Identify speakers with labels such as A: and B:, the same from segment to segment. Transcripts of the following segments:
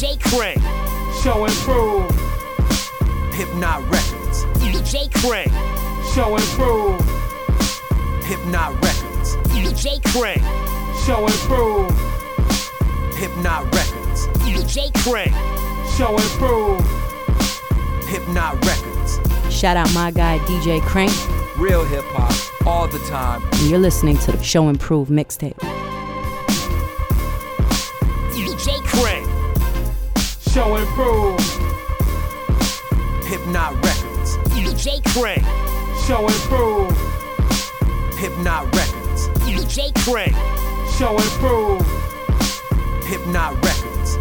A: DJ Crank.
B: Show and prove.
C: HiPNOTT Records.
A: DJ Crank.
B: Show and prove.
C: HiPNOTT Records.
A: DJ Crank.
B: Show and prove.
C: HiPNOTT Records.
A: DJ Crank.
B: Show and prove.
C: HiPNOTT Records.
D: Shout out my guy DJ Crank,
C: Real hip hop all the time.
D: and you're listening to the Show and Prove mixtape.
B: Show and prove.
C: HiPNOTT Records.
A: DJ Crank.
B: Show and prove.
C: HiPNOTT Records.
A: DJ Crank.
B: Show and prove.
C: HiPNOTT Records.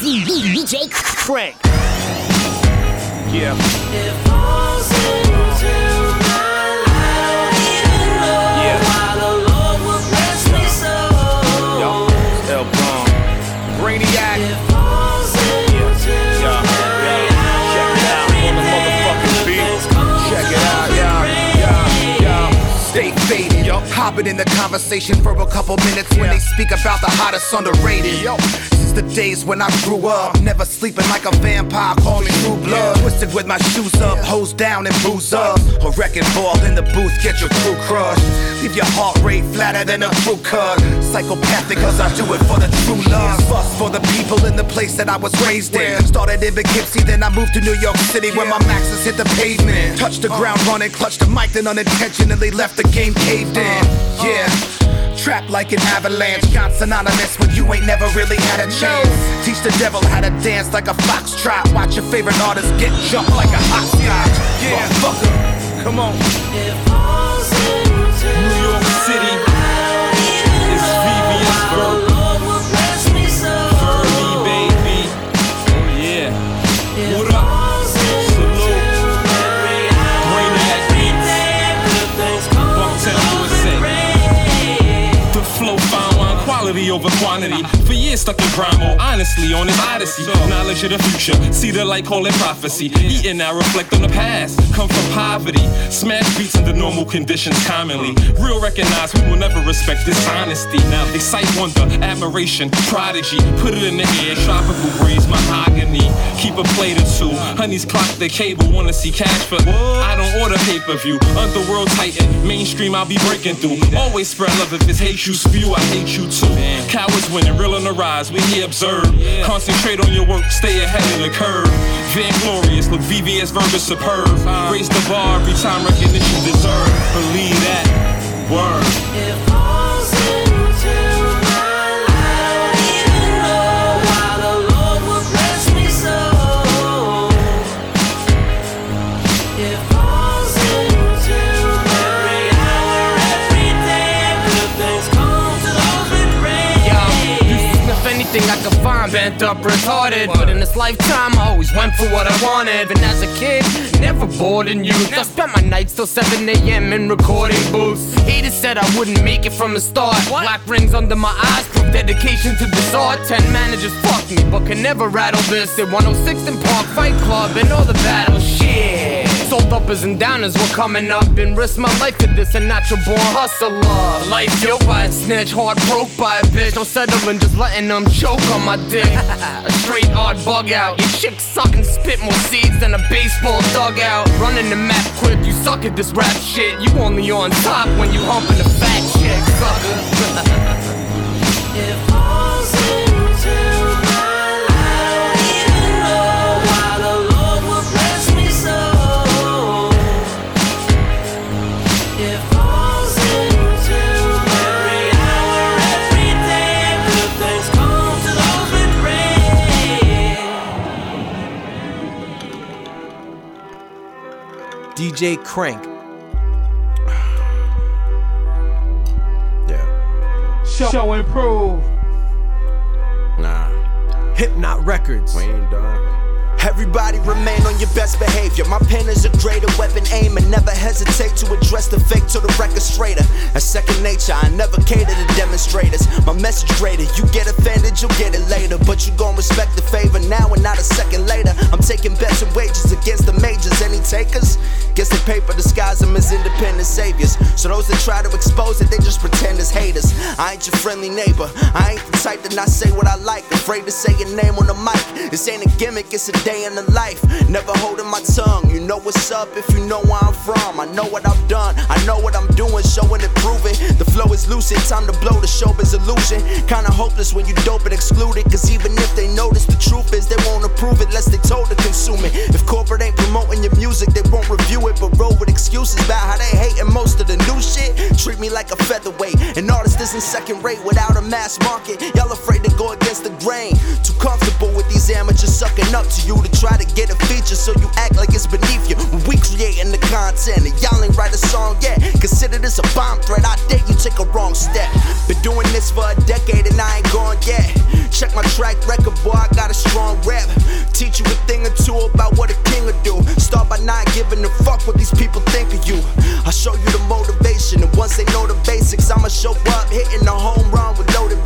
A: DJ Crank.
E: Yeah.
F: Hopping in the conversation for a couple minutes when they speak about the hottest underrated. Yo. The days when I grew up, never sleeping like a vampire, call me true blood. Twisted with my shoes up, hose down and booze up. A wrecking ball in the booth, get your crew crushed. Leave your heart rate flatter than a crew cut. Psychopathic, cause I do it for the true love. Fuss for the people in the place that I was raised in. Started in Poughkeepsie, then I moved to New York City where my maxes hit the pavement. Touched the ground running, clutched the mic, then unintentionally left the game caved in. Yeah. Trapped like an avalanche, got synonymous when you ain't never really had a chance. Teach the devil how to dance like a foxtrot. Watch your favorite artist get jumped like a hopscotch. Yeah, fuck 'em.
E: Come on. New York City. Quality over quantity. For years stuck in grind honestly on this odyssey. Knowledge of the future, see the light, call it prophecy. Eating now reflect on the past, come from poverty. Smash beats under normal conditions commonly. Real recognize we will never respect this honesty. Now excite wonder, admiration, prodigy. Put it in the air, tropical breeze, mahogany. Keep a plate or two. Honeys clock the cable, wanna see cash for. I don't order pay per view. Underworld titan, mainstream I'll be breaking through. Always spread love if it's hate you spew, I hate you too. Cowards winning, real on the rise, we here observe. Concentrate on your work, stay ahead of the curve. Vainglorious, look VVS verb is superb. Raise the bar every time recognition deserve. Believe that. Word.
G: Bent up, retarded. But in this lifetime, I always went for what I wanted. And as a kid, never bored in youth. I spent my nights till 7 a.m. in recording booths. Haters said I wouldn't make it from the start. Black rings under my eyes prove dedication to this art. Ten managers fucked me, but can never rattle this. At 106 in Park Fight Club and all the battle Shit. Sold uppers and downers were coming up and risked my life for this. A natural born hustler. Life guilt by a snitch, heart broke by a bitch. No settling, just letting them choke on my dick. a straight hard bug out. Your chick sucking spit more seeds than a baseball dugout. Running the map quick, you suck at this rap shit. You only on top when you humping a fat chick, sucker.
C: DJ Crank. Yeah.
B: Show and prove.
E: Nah,
C: HiPNOTT Records.
E: we ain't done.
H: Everybody remain on your best behavior. My pen is a greater weapon, aim and never hesitate to address the fake to the record straighter. Second nature, I never cater to demonstrators. My message greater, you get offended, you'll get it later. But you gon' respect the favor now and not a second later. I'm taking bets and wages against the majors. Any takers? Guess the paper disguise them as independent saviors. So those that try to expose it, they just pretend as haters. I ain't your friendly neighbor. I ain't the type to not say what I like. Afraid to say your name on the mic. This ain't a gimmick, it's a in the life. Never holding my tongue. You know what's up if you know where I'm from. I know what I've done. I know what I'm doing, showing and proving. The flow is lucid, time to blow the showbiz illusion. Kinda hopeless when you dope and excluded. Cause even if they notice the truth is, they won't approve it unless they told to consume it. If corporate ain't promoting your music, they won't review it. But roll with excuses about how they hating most of the new shit. Treat me like a featherweight. An artist isn't second rate without a mass market. Y'all afraid to go against the grain. Too comfortable with these amateurs sucking up to you to try to get a feature so you act like it's beneath you. When we creating the content and y'all ain't write a song yet. Consider this a bomb threat. I dare you take a wrong step. Been doing this for a decade and I ain't gone yet. Check my track record, boy, I got a strong rep. Teach you a thing or two about what a king will do. Start by not giving a fuck what these people think of you. I'll show you the motivation, and once they know the basics, I'ma show up hitting the home run with loaded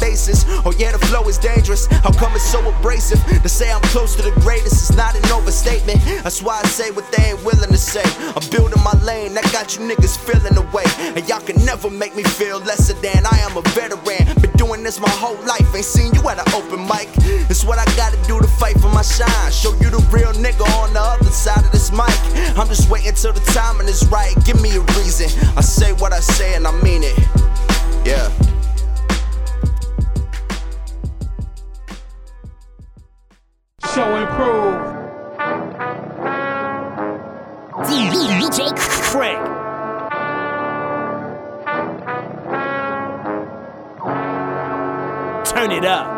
H: Oh, yeah, the flow is dangerous. How come it's so abrasive? To say I'm close to the greatest is not an overstatement. That's why I say what they ain't willing to say. I'm building my lane, that got you niggas feeling away. And y'all can never make me feel lesser than I am a veteran. Been doing this my whole life, ain't seen you at an open mic. It's what I gotta do to fight for my shine. Show you the real nigga on the other side of this mic. I'm just waiting till the timing is right. Give me a reason. I say what I say and I mean it. Yeah.
B: Show and prove.
A: DJ Crank. Turn it up.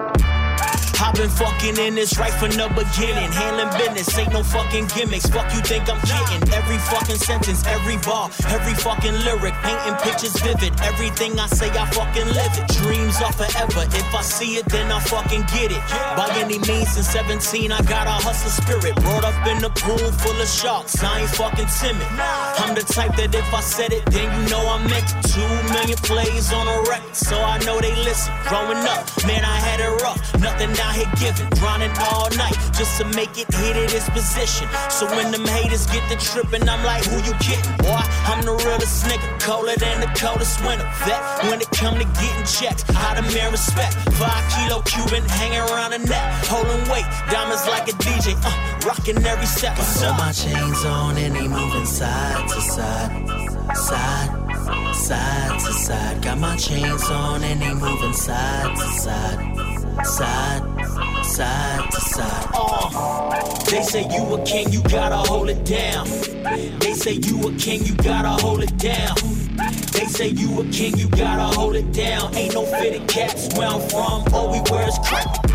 I: I've been fucking in this right from the beginning. Handling business, ain't no fucking gimmicks. Fuck you think I'm kidding. Every fucking sentence, every bar, every fucking lyric. Painting pictures vivid. Everything I say, I fucking live it. Dreams are forever. If I see it, then I fucking get it. By any means, since 17, I got a hustler spirit. Brought up in a pool full of sharks. I ain't fucking timid. I'm the type that if I said it, then you know I meant it. Two million plays on a record, so I know they listen. Growing up, man, I had it rough. Nothing out here giving. Grinding all night just to make it hit it its position. So when them haters get the tripping, I'm like, who you kidding? Boy, I'm the realest nigga. Colder than the coldest winter. Vet when it come to getting. How to man respect. Five kilo Cuban hanging around the neck. Holding weight. Diamonds like a DJ. Uh, rocking every step.
J: Got my chains on and they moving side to side, side, side to side. Got my chains on and they moving side to side, side, side to side.
I: Uh, they say you a king, you gotta hold it down. They say you a king, you gotta hold it down. They say you a king, you gotta hold it down. Ain't no fitted caps where I'm from, all we wear is crack.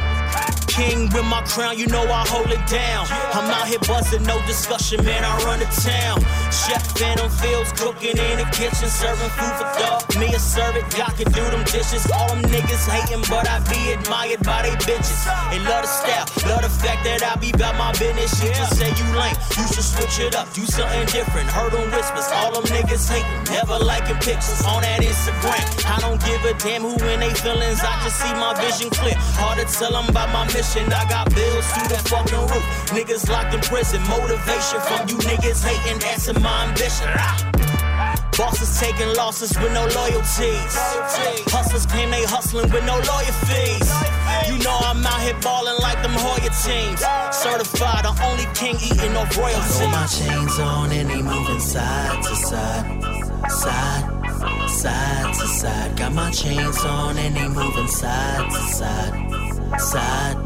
I: King with my crown, you know I hold it down. I'm out here buzzing, no discussion, man, I run the town. Chef Phantom Fields cooking in the kitchen, serving food for thought. Me a it, y'all can do them dishes. All them niggas hating, but I be admired by they bitches. They love the style, love the fact that I be about my business. You just say you lame, you should switch it up, do something different. Heard them whispers, all them niggas hating, never liking pictures on that Instagram. I don't give a damn who in they feelings, I just see my vision clear. Hard to tell them about my mission. I got bills through that fucking roof. Niggas locked in prison, motivation from you niggas hating, that's my ambition. Bosses taking losses with no loyalties. Hustlers claim they hustling with no lawyer fees. You know I'm out here balling like them Hoya teams. Certified, the only king eating off
J: Got my chains on and they moving side to side, side, side to side. Got my chains on and they moving side to side, side,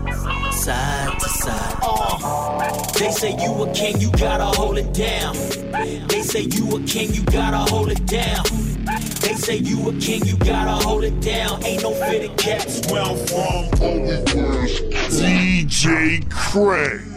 J: side to side.
I: Uh, they say you a king, you gotta hold it down. They say you a king, you gotta hold it down. They say you a king, you gotta hold it down. Ain't no fitted caps where I'm from.
C: DJ Craig.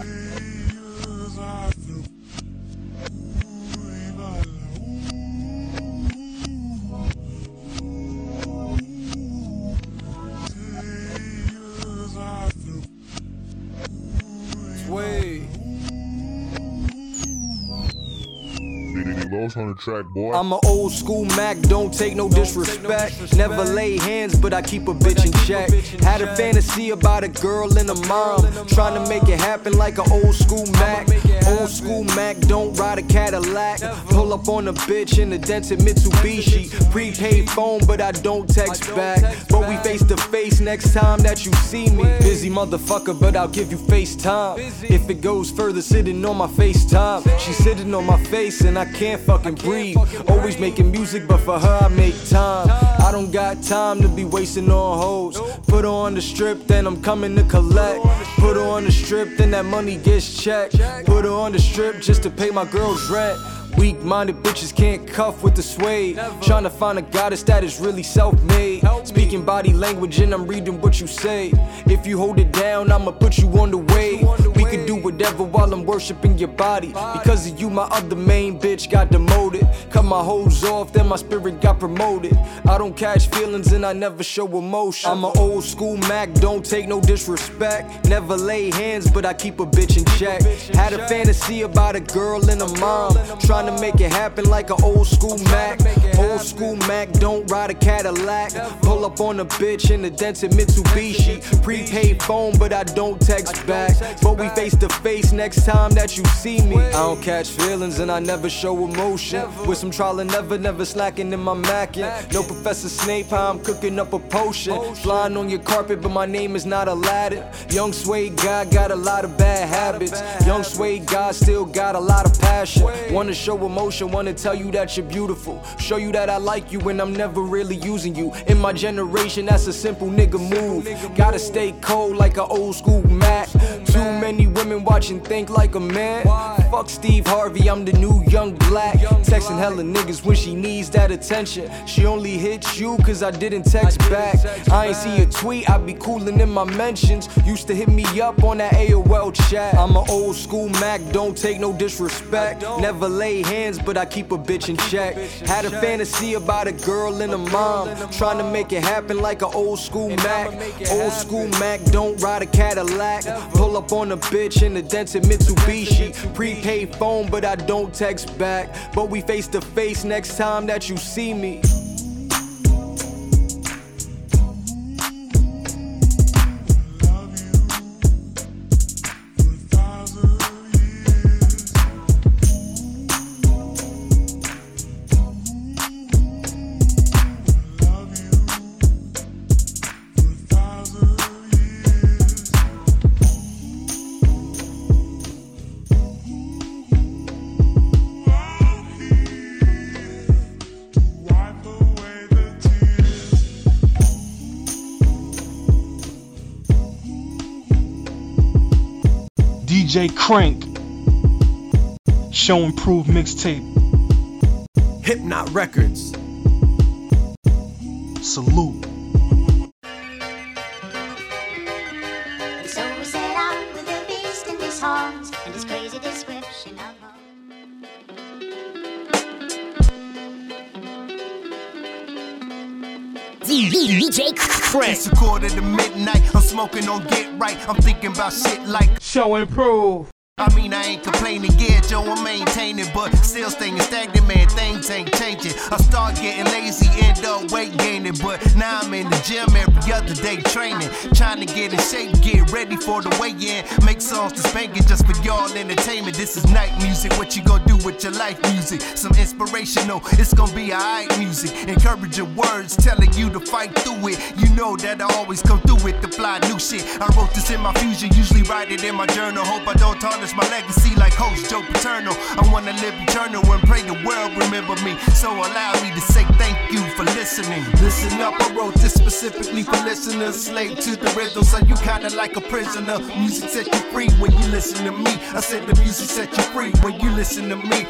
K: On the track, boy.
L: I'm an old school Mac, don't take no disrespect. Never lay hands, but I keep a bitch in check. Had a fantasy about a girl and a mom. Trying to make it happen like an old school Mac. Old school Mac, don't ride a Cadillac. Pull up on a bitch in a dented Mitsubishi. Prepaid phone, but I don't text back. But we face to face next time that you see me. Busy motherfucker, but I'll give you FaceTime. If it goes further, sitting on my FaceTime. She's sitting on my face and I can't fucking breathe. Always making music, but for her I make time. Don't got time to be wasting on hoes. Put her on the strip, then I'm coming to collect. Put her on the strip, then that money gets checked. Put her on the strip just to pay my girl's rent. Weak minded bitches can't cuff with the suede. Trying to find a goddess that is really self made. Speaking body language and I'm reading what you say. If you hold it down, I'ma put you on the way. Could do whatever while I'm worshiping your body. Because of you, my other main bitch got demoted. Cut my hose off, then my spirit got promoted. I don't catch feelings and I never show emotion. I'm an old school Mac, don't take no disrespect. Never lay hands, but I keep a bitch in check. Had a fantasy about a girl and a mom. Trying to make it happen like an old school Mac. Old school Mac, don't ride a Cadillac. Pull up on a bitch in a dented Mitsubishi. Prepaid phone, but I don't text back. But we face to face next time that you see me. I don't catch feelings and I never show emotion. With some trial and never, never slacking in my mackin'. No Professor Snape, how I'm cooking up a potion. Flying on your carpet, but my name is not Aladdin. Young Suede guy got a lot of bad habits. Young Suede guy still got a lot of passion. Wanna show emotion, wanna tell you that you're beautiful. Show you that I like you and I'm never really using you. In my generation, that's a simple nigga move. Gotta stay cold like an old school Mac. Many women watching think like a man. Fuck Steve Harvey, I'm the new young black. Texting hella niggas when she needs that attention. She only hits you cause I didn't text back. I ain't see a tweet, I be coolin' in my mentions. Used to hit me up on that AOL chat. I'm an old school Mac, don't take no disrespect. Never lay hands, but I keep a bitch in check. Had a fantasy about a girl and a mom. Trying to make it happen like an old school Mac. Old school Mac, don't ride a Cadillac. Pull up on a bitch in a dented Mitsubishi. Prepaid phone, but I don't text back. But we face to face next time that you see me.
K: DJ Crank. Show and Prove mixtape.
M: HiPNOTT Records.
K: Salute.
A: DJ Crank.
N: It's a quarter to midnight. I'm smoking on get right. I'm thinking about shit like
K: Show and Prove.
N: I mean, I ain't complaining, yeah, Joe, I'm maintaining, but still staying stagnant, man, things ain't changing. I start getting lazy, end up weight gaining, but now I'm in the gym every other day training, trying to get in shape, get ready for the weigh in, make songs to spank it just for y'all entertainment. This is night music, what you gonna do with your life music? Some inspirational, it's gonna be alright music, encouraging words, telling you to fight through it. You know that I always come through with the fly new shit. I wrote this in my fusion, usually write it in my journal. Hope I don't tarnish my legacy like host Joe Paterno. I wanna live eternal and pray the world remember me. So allow me to say thank you for listening. Listen up, I wrote this specifically for listeners. Slave to the rhythm, so you kinda like a prisoner. Music set you free when you listen to me. I said the music set you free when you listen to me.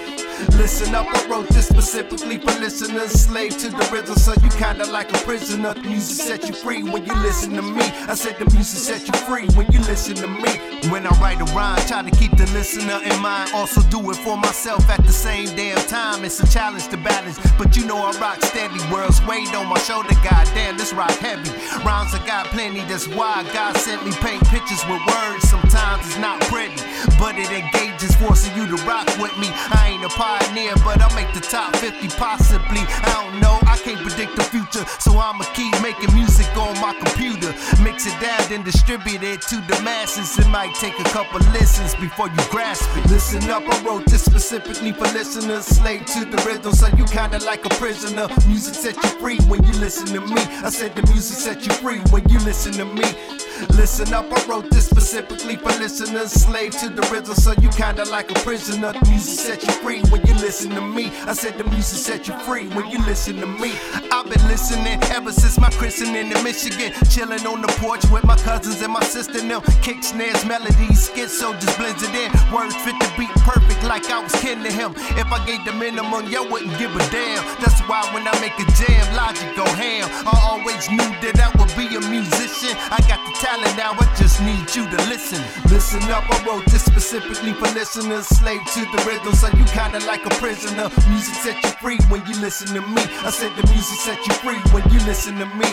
N: Listen up, I wrote this specifically for listeners. Slave to the rhythm, so you kinda like a prisoner. The music set you free when you listen to me. I said the music set you free when you listen to me. When I write a rhyme, try to keep the listener in mind. Also do it for myself at the same damn time. It's a challenge to balance, but you know I rock steady. World's weight on my shoulder, goddamn, this rock heavy. Rhymes I got plenty, that's why God sent me paint pictures with words. Sometimes it's not pretty, but it engages, forcing you to rock with me. I ain't a pioneer, but I'll make the top 50 possibly. I don't know, I can't predict the future, so I'ma keep making music on my computer. Mix it down, then distribute it to the masses. It might take a couple listens before you grasp it. Listen up, I wrote this specifically for listeners. Slave to the rhythm, so you kinda like a prisoner. Music set you free when you listen to me. I said the music set you free when you listen to me. Listen up, I wrote this specifically for listeners. Slave to the rhythm, so you kinda like a prisoner. The music set you free when you listen to me. I said the music set you free when you listen to me. I've been listening ever since my christening in Michigan. Chilling on the porch with my cousins and my sister. Now kick snares, melodies, schizo just blends it in. Words fit the beat perfect like I was kin to him. If I gave the minimum, yo wouldn't give a damn. That's why when I make a jam, logic go ham. I always knew that I would be a musician. I got the talent now, I just need you to listen. Listen up, I wrote this specifically for listeners. Slave to the rhythm, so you kinda like a prisoner. Music set you free when you listen to me. I said the music set you free when you listen to me.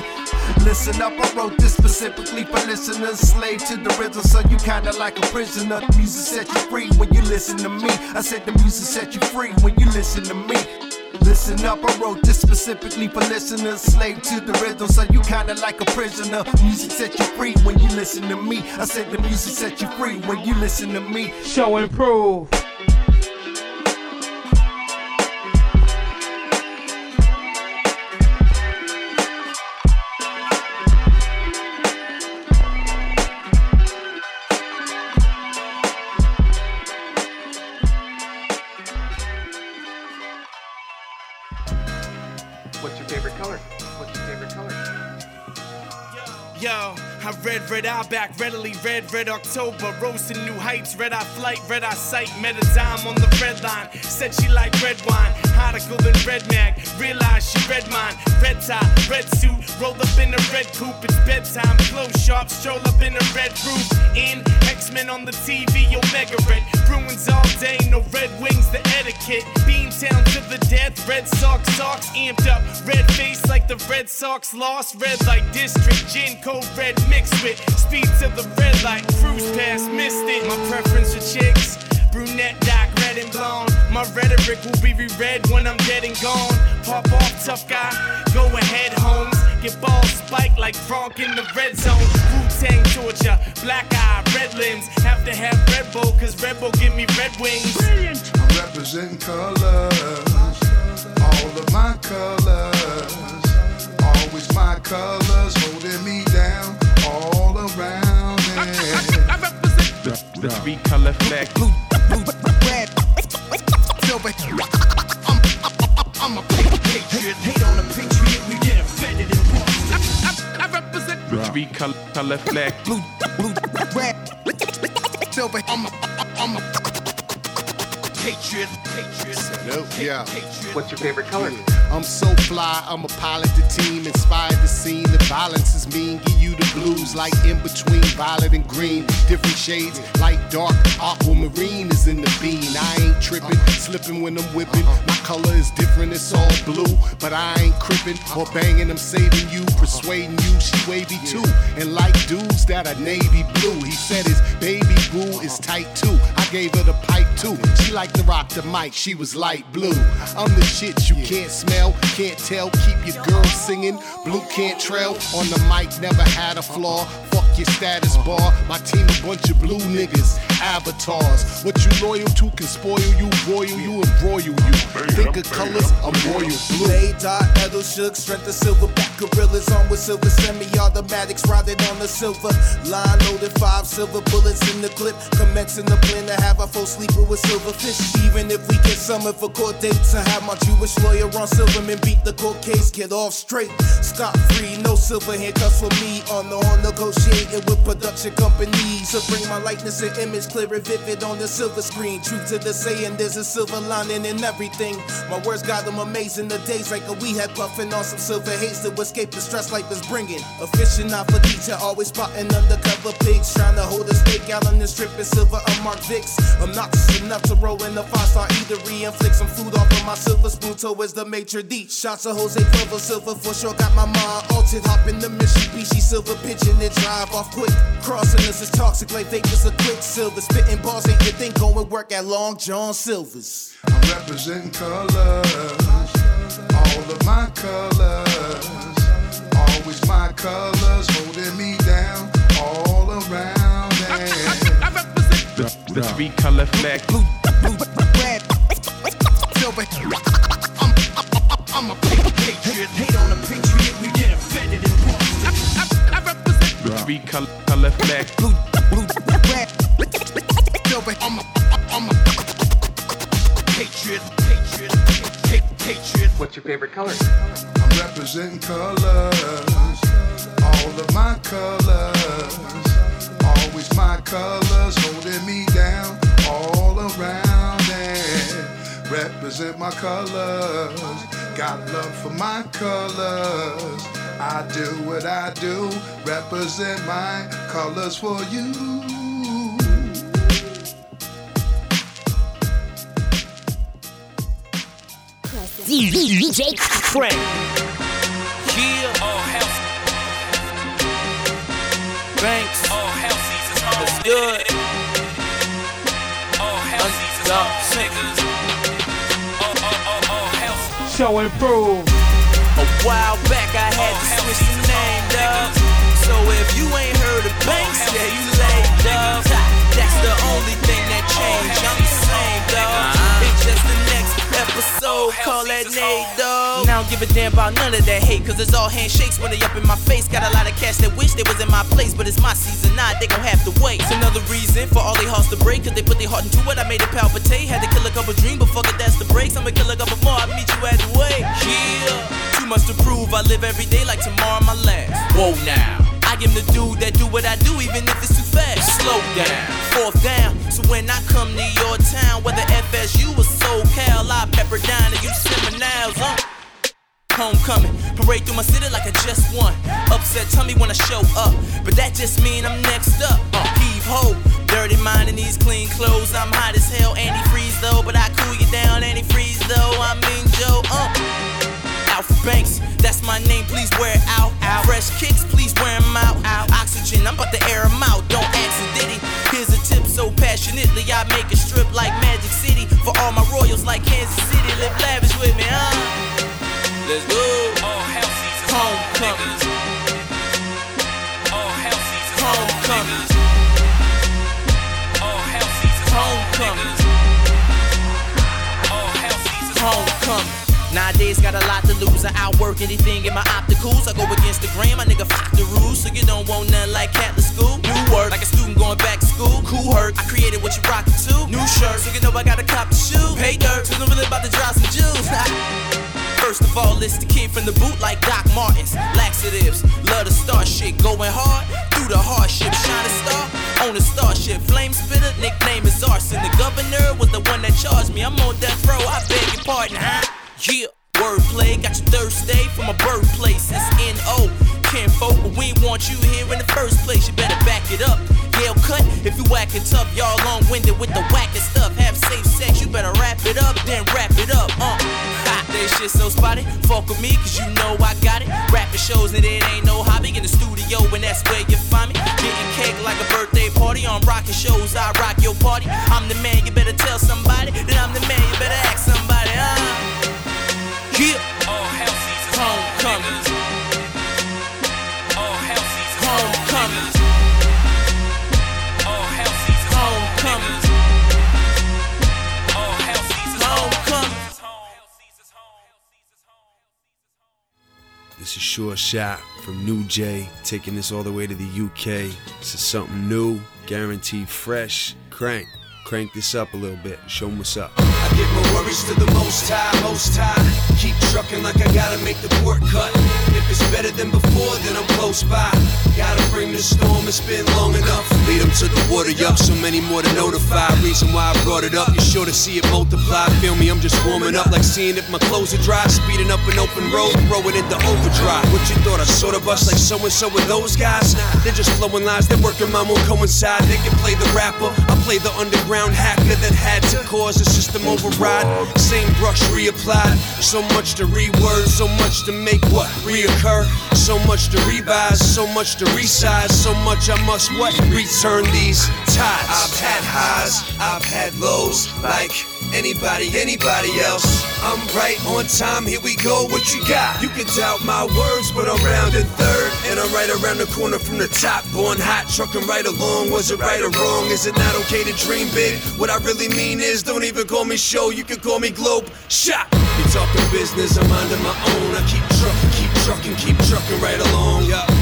N: Listen up, I wrote this specifically for listeners. Slave to the rhythm, so you kinda like a prisoner. Music set you free when you listen to me. I said the music set you free when you listen to me. Listen up, I wrote this specifically for listeners. Slave to the rhythm, so you kinda like a prisoner. Music set you free when you listen to me. I said the music set you free when you listen to me.
B: Show and prove.
O: Red Eye back readily, red, red October. Rose to new heights, red eye flight, red eye sight. Met a dime on the red line. Said she liked red wine, hotter than red mag. Realized she read mine. Red tie, red suit, rolled up in a red coupe. It's bedtime, close sharp, stroll up in a red roof. In X-Men on the TV, Omega Red. Bruins all day, no red wings, the etiquette. Bean Beantown to the death, red Sox socks amped up. Red face like the Red Sox lost. Red light district, gin red mixed with speed to the red light. Cruise past, missed it. My preference for chicks. Brunette, dark, red and blonde. My rhetoric will be reread when I'm dead and gone. Pop off, tough guy. Go ahead, Holmes. Get balls spiked like Gronk in the red zone. Wu Tang torture. Black eye, red limbs. Have to have Red Bull, cause Red Bull give me red wings. Brilliant.
P: I'm representing colors, all of my colors, always my colors holding me down all around me.
E: The, the three color flag. Blue,
P: blue, red, silver. I'm, I'm, I'm a patriot. Hate on a patriot,
E: The three color, color flag.
P: Blue, blue, red, silver. I'm a, I'm a patriot. Patriot.
K: Nope.
P: Yeah.
K: What's your favorite color?
P: I'm so fly, I'm a pilot the team, inspired the scene. The violence is mean, give you the blues like in between violet and green. Different shades, light, dark, aquamarine is in the bean. I ain't tripping, slipping when I'm whipping. Uh-huh. My color is different, it's all blue, but I ain't crippin' uh-huh. or banging. I'm saving you, persuading you. She wavy too, and like dudes that are navy blue. He said his baby boo is uh-huh. tight too. Gave her the pipe too. She liked to rock the mic, she was light blue. I'm the shit you can't smell, can't tell. Keep your girl singing. Blue can't trail on the mic, never had a flaw. Fuck your status bar. My team a bunch of blue niggas, avatars. What you loyal to can spoil you, royal you, and broil you. Think of colors, I'm royal blue.
Q: They dot, metal, shook, strength of silver back gorillas on with silver semi-automatics riding on the silver line loaded five silver bullets in the clip commencing the plan to have a full sleeper with silver fish even if we get summoned for court dates I have my Jewish lawyer on Silverman beat the court case get off straight scot free no silver handcuffs for me on the on negotiating with production companies to bring my likeness and image clear and vivid on the silver screen true to the saying there's a silver lining in everything my words got them amazing the days like a we had puffing on some silver haze to escape the stress life is bringing. A fishing out for teacher, always spotting undercover pigs. Trying to hold a stake out on the strip in silver unmarked Vicks. Obnoxious enough to roll in the five star eatery and flick some food off of my silver spoon towards the maitre d'. Shots of Jose Cuervo, silver for sure. Got my mind altered. Hop in the Mitsubishi silver pigeon and drive off quick. Crossing us is toxic like Vegas a quicksilver. Spitting bars ain't your thing, go and work at Long John Silver's.
R: I'm representing colors, all of my colors, always my colors holding me down all around.
S: The, the three color flag.
Q: Blue, blue, red, silver. I'm, I'm, I'm a patriot. Hate on a patriot,
S: three color, color flag.
Q: blue, blue, red, silver. I'm a, I'm a patriot, patriot, patriot.
K: What's your favorite color?
R: I'm representing colors, all of my colors, always my colors holding me down all around and represent my colors. Got love for my colors. I do what I do, represent my colors for you.
A: DJ Crank.
T: Yeah.
U: All health,
T: Banks.
U: all health seasons home.
T: Let's do it.
U: All health seasons
T: Underdog sickers.
U: All, all, all, all health.
B: Show and prove.
T: A while back I had to oh, switch the name, dog. So if you ain't heard of Banks, yeah, you late, dog. That's the only thing that changed. I'm the same, dog. It's just episode. Oh, call that Nate, dog. Now I don't give a damn about none of that hate, cause it's all handshakes when they up in my face. Got a lot of cats that wish they was in my place, but it's my season, nah, they gon' have to wait. It's another reason for all they hearts to break, cause they put their heart into it. I made it palpitate, had to kill a couple dreams, but fuck it, that's the breaks. I'ma kill a couple more, I'll meet you at the way. Yeah, too much to prove, I live every day like tomorrow my last. Whoa now. I am the dude that do what I do, even if it's too fast. Slow down, fourth down. So when I come to your town, whether Homecoming, parade through my city like I just won. Upset tummy when I show up, but that just mean I'm next up. Uh, heave ho, dirty mind in these clean clothes. I'm hot as hell, anti-freeze though, but I cool you down, anti-freeze though. I mean Joe, uh. Alfred Banks, that's my name, please wear it out. Fresh kicks, please wear 'em out. Oxygen, I'm about to air 'em out, don't ask a ditty. Here's a tip so passionately, I make a strip like Magic City. For all my royals like Kansas City, live lavish with me, huh? Let's go.
U: All
T: Homecoming.
U: All
T: Homecoming.
U: All
T: Homecoming.
U: All
T: Homecoming. Nowadays got a lot to lose. I outwork anything in my opticals. I go against the grain, my nigga fuck the rules. So you don't want nothing like Catholic school. New work, like a student going back to school. Cool hurt, I created what you rockin' to. New shirt, so you know I gotta cop the shoe. Pay dirt, so I'm really about to drop some juice. First of all, it's the kid from the boot like Doc Martens. Laxatives, love the star shit. Going hard through the hardship. Shine a star on the starship. Flame spitter, nickname is Arson. The governor was the one that charged me. I'm on death row, I beg your pardon, huh? Yeah, wordplay, got your Thursday from my birthplace. It's N.O. Kinfolk, but we want you here in the first place. You better back it up. Yale cut if you whacking tough. Y'all long winded with the whacking stuff. Have safe sex, shit so spotty. Fuck with me, cause you know I got it. Rapping shows and it ain't no hobby. In the studio, and that's where you find me. Getting cake like a birthday party. On rocking shows, I rock your party. I'm the man, you
V: ShoreShot from New J, taking this all the way to the UK. This is something new, guaranteed fresh. Crank, crank this up a little bit. Show 'em what's up.
W: Give my worries to the most high, most high. Keep trucking like I gotta make the port cut. If it's better than before, then I'm close by. Gotta bring the storm, it's been long enough. Lead them to the water, yup, so many more to notify. Reason why I brought it up, you're sure to see it multiply. Feel me, I'm just warming up, like seeing if my clothes are dry. Speeding up an open road, throw it into overdrive. What you thought I sort of bust like so and so with those guys? They're just flowing lines, their work and mine won't coincide. They can play the rapper, I play the underground hacker that had to cause a system override. Same brush reapplied, so much to reword, so much to make what reoccur. So much to revise, so much to resize, so much I must what? Return these ties. I've had highs, I've had lows, like anybody, anybody else. I'm right on time, here we go, what you got? You can doubt my words, but I'm round in third. And I'm right around the corner from the top. Born hot, trucking right along. Was it right or wrong? Is it not okay to dream big? What I really mean is, don't even call me show, you can call me globe. Shot! You talking business, I'm under my own. I keep trucking, keep trucking, keep trucking right along. Yeah.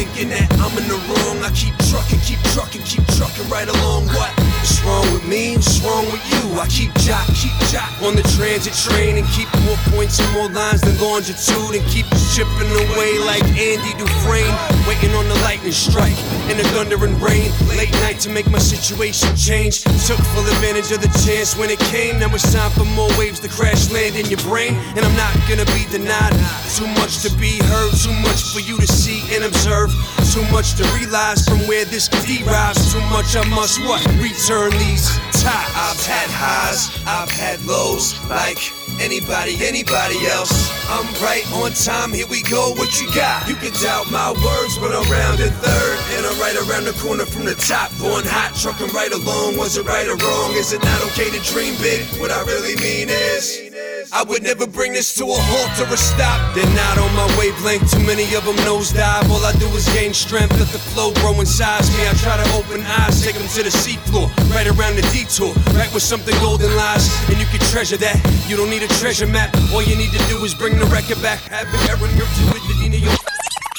W: Thinking that I'm in the wrong. I keep trucking, keep trucking, keep trucking right along. What? What's wrong with me? What's wrong with you? I keep jock, keep jock on the transit train and keep more points and more lines than longitude and keep chipping away like Andy Dufresne. Waiting on the lightning strike and the thunder and rain. Late night to make my situation change. Took full advantage of the chance when it came. Now it's time for more waves to crash land in your brain. And I'm not gonna be denied. Too much to be heard, too much for you to see and observe. Too much to realize from where this derives. Too much I must what? Return these ties. I've had highs, I've had lows, like anybody, anybody else. I'm right on time, here we go, what you got? You can doubt my words, but I'm round in third. And I'm right around the corner from the top. Born hot, trucking right along. Was it right or wrong? Is it not okay to dream big? What I really mean is. I would never bring this to a halt or a stop. They're not on my wavelength, too many of them nosedive. All I do is gain strength, let the flow grow inside me. I try to open eyes, take them to the seafloor, right around the detour, right where something golden lies. And you can treasure that. You don't need a treasure map. All you need to do is bring the record back. Have Aaron Griffin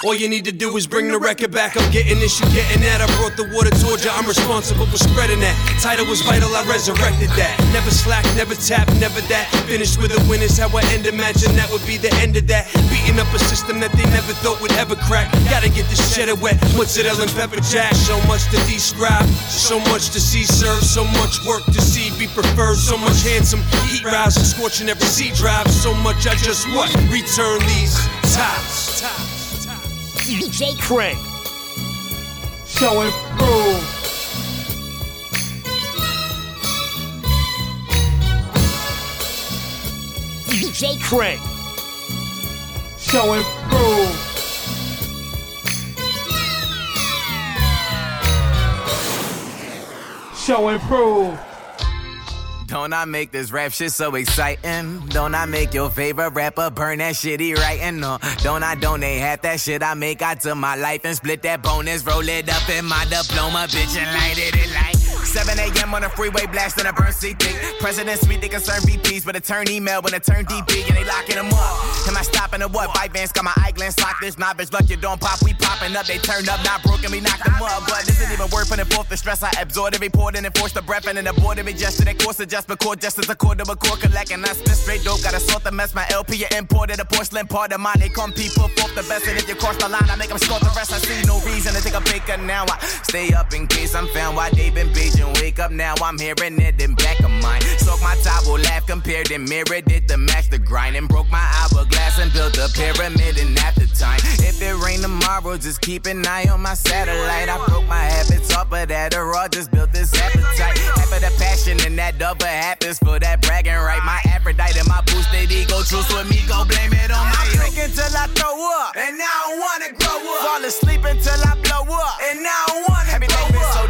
W: All you need to do is bring the record back. I'm getting this, you getting that. I brought the water towards you. I'm responsible for spreading that. Title was vital, I resurrected that. Never slack, never tap, never that. Finished with a win is how I end and that would be the end of that. Beating up a system that they never thought would ever crack. Gotta get this cheddar wet. Mozzarella and pepper jack. So much to describe, so much to see served, so much work to see be preferred. So much handsome heat rise, scorching every sea drive. So much I just what? Return these ties.
A: DJ Crank.
B: Show and prove.
A: DJ Crank.
B: Show and prove. Show and prove.
X: Don't I make this rap shit so exciting? Don't I make your favorite rapper burn that shit he writing? No, don't I donate half that shit I make out to my life and split that bonus, roll it up in my diploma, bitch, and light it, like 7 a.m. on the freeway, blasting a burn seat thick. President speak, they concern VPs, but it turn email when it turn DB and they locking them up. Am I stopping or what? Five vans got my eye glance locked. This novice luck, you don't pop, we popping up. They turned up, not broken, we knocked them up. But this isn't even worth putting forth the stress. I absorb every port and enforce the breath and then abort every gesture. That course adjustment, core just as a quarter of a core collect. I spit straight dope, gotta sort the mess. My LP, you imported a porcelain part of mine. They come people forth the best. And if you cross the line, I make them score the rest. I see no reason to take a pick now. I stay up in case I'm found while they been Beijing. Wake up now, I'm hearing it in back of mine. Soak my towel, laugh, compared and mirrored it to match the grind. And broke my hourglass and built a pyramid in after time. If it rain tomorrow, just keep an eye on my satellite. I broke my habits off of that, or I just built this appetite. Half of the passion and that double happens for that bragging right. My Aphrodite and my boosted ego, truce with me, go blame it on my drink until I throw up, and now I don't wanna grow up. Fall asleep until I blow up, and now I don't wanna Everything been so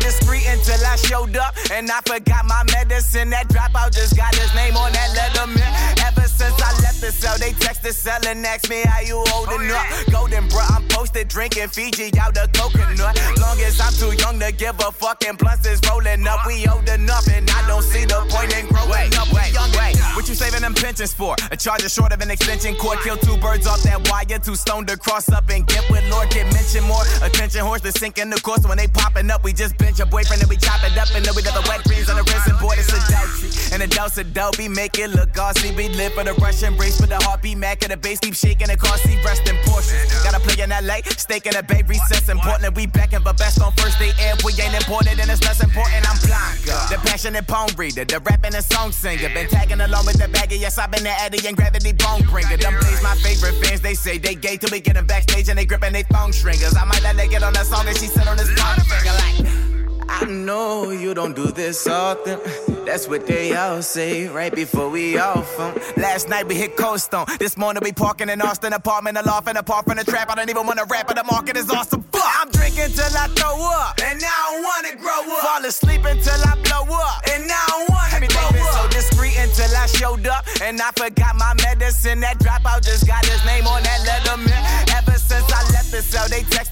X: until I showed up, and I forgot my medicine. That dropout just got his name on that letterman. Ever since I left the cell, they text the cell and ask me how you holding oh, up. Golden bro, I'm posted drinking Fiji out the coconut. Long as I'm too young to give a fuck and plus it's rolling up. We old enough and I don't see the point in growing wait, up. Wait, young wait, what you saving them pensions for? A charge is short of an extension cord. Kill two birds off that wire. Too stoned to cross up and get with Lord. Get mentioned more. Attention horse to sink in the course. When they popping up, we just bench a boyfriend and we chop it up and then we got the wet dreams on the risen board. It's adultery and a dose of dope. We make it look glossy. We live for the Russian brace for the heartbeat. Mac and the bass keep shaking the car seat. Rest in Porsche. Gotta play in LA. Steak in the Bay. Recess in Portland. We back and for best on first day air. We ain't important and it's less important. I'm Blanca. The passionate poem reader. The rapping and song singer. Been tagging along with the bagger. Yes, I've been the Eddie and gravity bone bringer. Them plays my favorite fans. They say they gay till we get them backstage and they gripping they phone stringers. I might let her get on that song and she sit on this phone finger like. I know you don't do this often. That's what they all say right before we off 'em. Last night we hit Cold Stone. This morning we parking in Austin apartment, a loft and apart from the trap. I don't even wanna rap, but the market is awesome. Fuck. I'm drinking till I throw up, and now I don't wanna grow up. Fall asleep until I blow up, and now I don't wanna Everything grow been up. so discreet until I showed up, and I forgot my medicine. That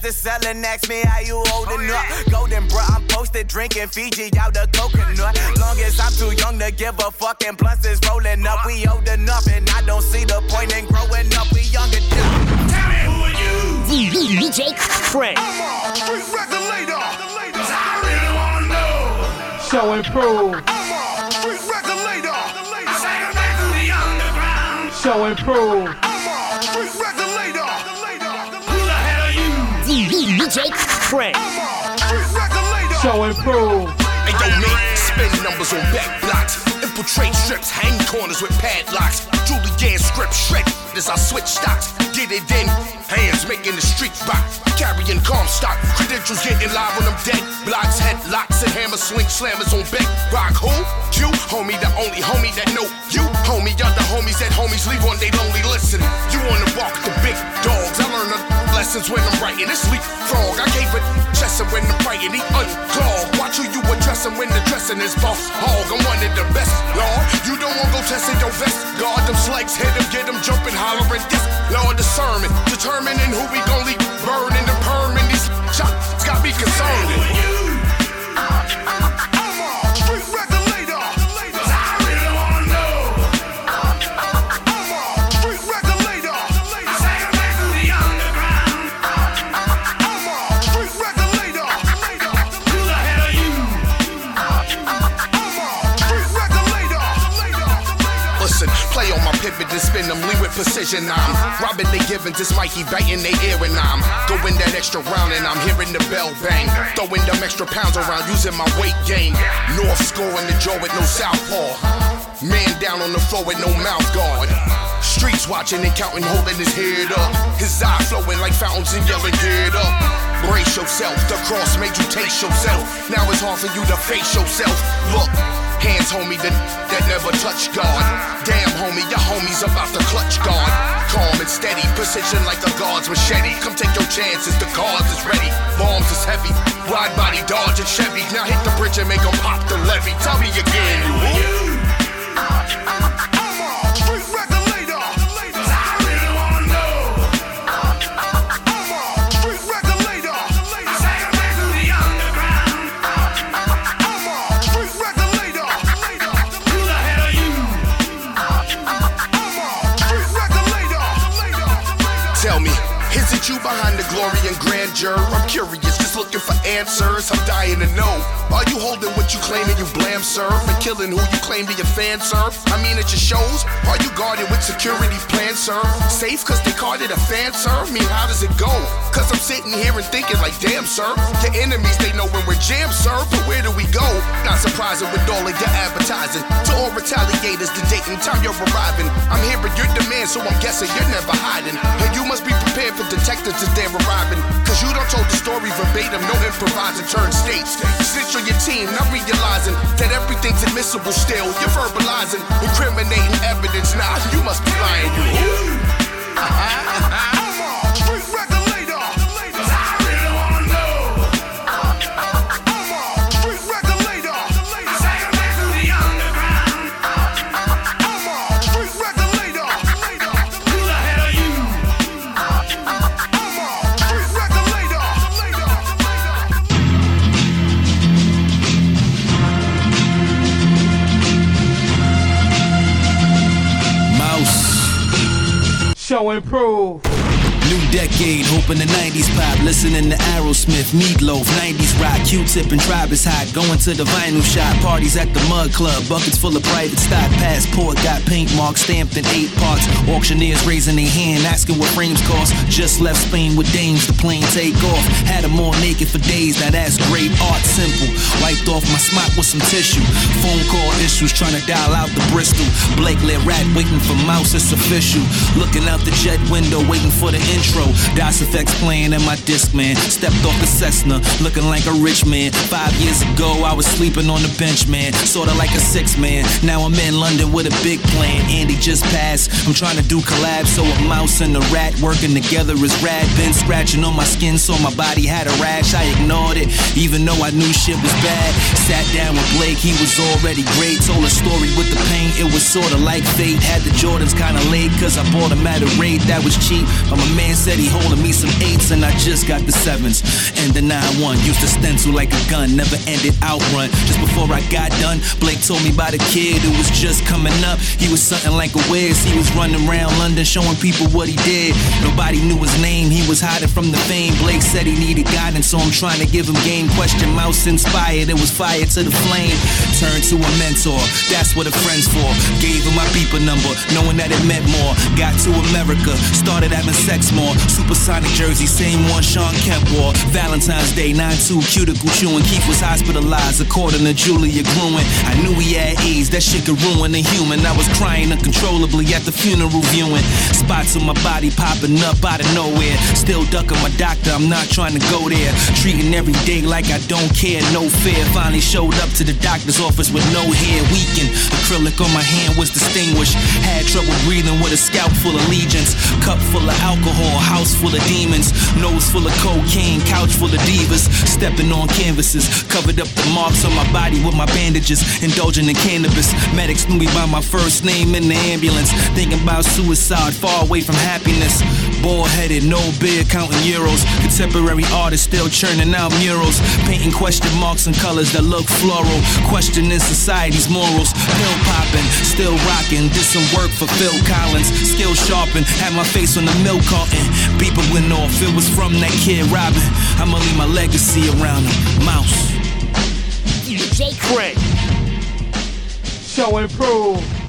X: cell, they text the cell and ask me how you holding oh, up. Golden, bro, I'm posted drinking Fiji out the coconut. Long as I'm too young to give a fuck, and plus it's rolling up. We old enough, and I don't see the point in growing up. We younger too. Tell me who are you?
A: DJ Crank.
B: Street record later. I really wanna know. Show and prove. Street record later. Take it back to the underground. Show and
A: DJ Crank.
B: Street Regulator. Show and prove.
R: Hey yo, man, spin numbers on back blocks. Infiltrate strips, hang corners with padlocks. Julian script shred as I switch stocks. Get it in, hands making the street rock. Carrying calm stock, credentials getting live on them dead blocks. Headlocks and hammer swing slammers on back. Rock who? You, homie, the only homie that know you. Homie, y'all the homies that homies leave one day lonely. Listen, you wanna walk the big dogs. Lessons when I'm writing. It's leapfrog. I gave it chessin' when I'm fighting. He unclog. Watch who you addressing when the dressing is boss hog. I'm one of the best, Lord. You don't want to go testing your vest. Guard them slugs, hit them, get them jumping, hollering. Yes, Lord discernment. Determining who we gon' leave burning the perm in these shots. Got me concerned. Spin them, lead with precision. I'm robbing they giving this Mikey biting they ear and I'm going that extra round and I'm hearing the bell bang. Throwing them extra pounds around using my weight gain. North scoring the jaw with no southpaw. Man down on the floor with no mouth guard. Streets watching and counting, holding his head up. His eye flowing like fountains and yelling, get up. Brace yourself, the cross made you taste yourself. Now it's hard for you to face yourself. Look, hands, homie, that, that never touch God. Damn, homie, your homie's about to clutch God. Calm and steady, precision like a guard's machete. Come take your chances, the guards is ready. Bombs is heavy, wide body Dodge and Chevy. Now hit the bridge and make 'em pop the levy. Tell me again, you grandeur? I'm curious, looking for answers. I'm dying to know. Are you holding what you claiming you blam serve and killing who you claim to your fan serve? I mean, at your shows, are you guarded with security plans, sir? Safe cause they called it a fan serve? mean, how does it go? Cause I'm sitting here and thinking like, damn, sir. Your enemies, they know when we're jammed, sir. But where do we go? Not surprising with all of your advertising. To all retaliators, the date and time you're arriving. I'm hearing your demands, so I'm guessing you're never hiding. And you must be prepared for detectives as they're arriving. Cause you don't told the story verbatim, no improvising turn states. Snitch on your team, not realizing that everything's admissible still. You're verbalizing, incriminating evidence. Nah, you must be lying. Who?
B: Uh-huh.
L: Mouse. Decade, hoping the 90s pop. Listening to Aerosmith, Meatloaf, 90s rock. Q-tip and tribe is hot. Going to the vinyl shop. Parties at the Mudd Club. Buckets full of private stock. Passport got paint marks stamped in eight parts. Auctioneers raising their hand, asking what frames cost. Just left Spain with dames. The plane take off. Had them all naked for days. Now that's great art, simple. Wiped off my smock with some tissue. Phone call issues, trying to dial out the Bristol. Blake rat waiting for mouse, it's official. Looking out the jet window, waiting for the intro. DOS effects playing in my disc, man. Stepped off the Cessna, looking like a rich man. Five years ago, I was sleeping on the bench, man. Sorta like a six man. Now I'm in London with a big plan. Andy just passed. I'm trying to do collabs, so a mouse and a rat working together is rad. Been scratching on my skin, so my body had a rash. I ignored it, even though I knew shit was bad. Sat down with Blake, he was already great. Told a story with the pain, it was sorta like fate. Had the Jordans kinda late, cause I bought them at a rate that was cheap. But my man said holding me some eights, and I just got the sevens. And the 9-1, used to stencil like a gun, never ended outrun. Just before I got done, Blake told me about a kid who was just coming up. He was something like a whiz, he was running around London showing people what he did. Nobody knew his name, he was hiding from the fame. Blake said he needed guidance, so I'm trying to give him game. Question mouse inspired, it was fire to the flame. Turned to a mentor, that's what a friend's for. Gave him my beeper number, knowing that it meant more. Got to America, started having sex more. Supersonic jersey, same one Shawn Kemp wore. Valentine's Day, 9-2, cuticle chewing. Keith was hospitalized, according to Julia Gruen. I knew he had AIDS, that shit could ruin a human. I was crying uncontrollably at the funeral viewing. Spots on my body popping up out of nowhere. Still ducking my doctor, I'm not trying to go there. Treating every day like I don't care, no fear. Finally showed up to the doctor's office with no hair, weakened. Acrylic on my hand was distinguished. Had trouble breathing with a scalp full of legions. Cup full of alcohol, house full of demons. Nose full of cocaine, couch full of divas. Stepping on canvases, covered up the marks on my body with my bandages. Indulging in cannabis. Medics knew me by my first name in the ambulance. Thinking about suicide, far away from happiness. Ball headed, no beer, counting euros. Contemporary artists still churning out murals. Painting question marks and colors that look floral. Questioning society's morals. Pill popping, still rocking. Did some work for Phil Collins. Skill sharpened, had my face on the milk carton. Beeper went off, it was from that kid Robin. I'ma leave my legacy around him. Mouse.
A: DJ Crank.
B: Show and prove.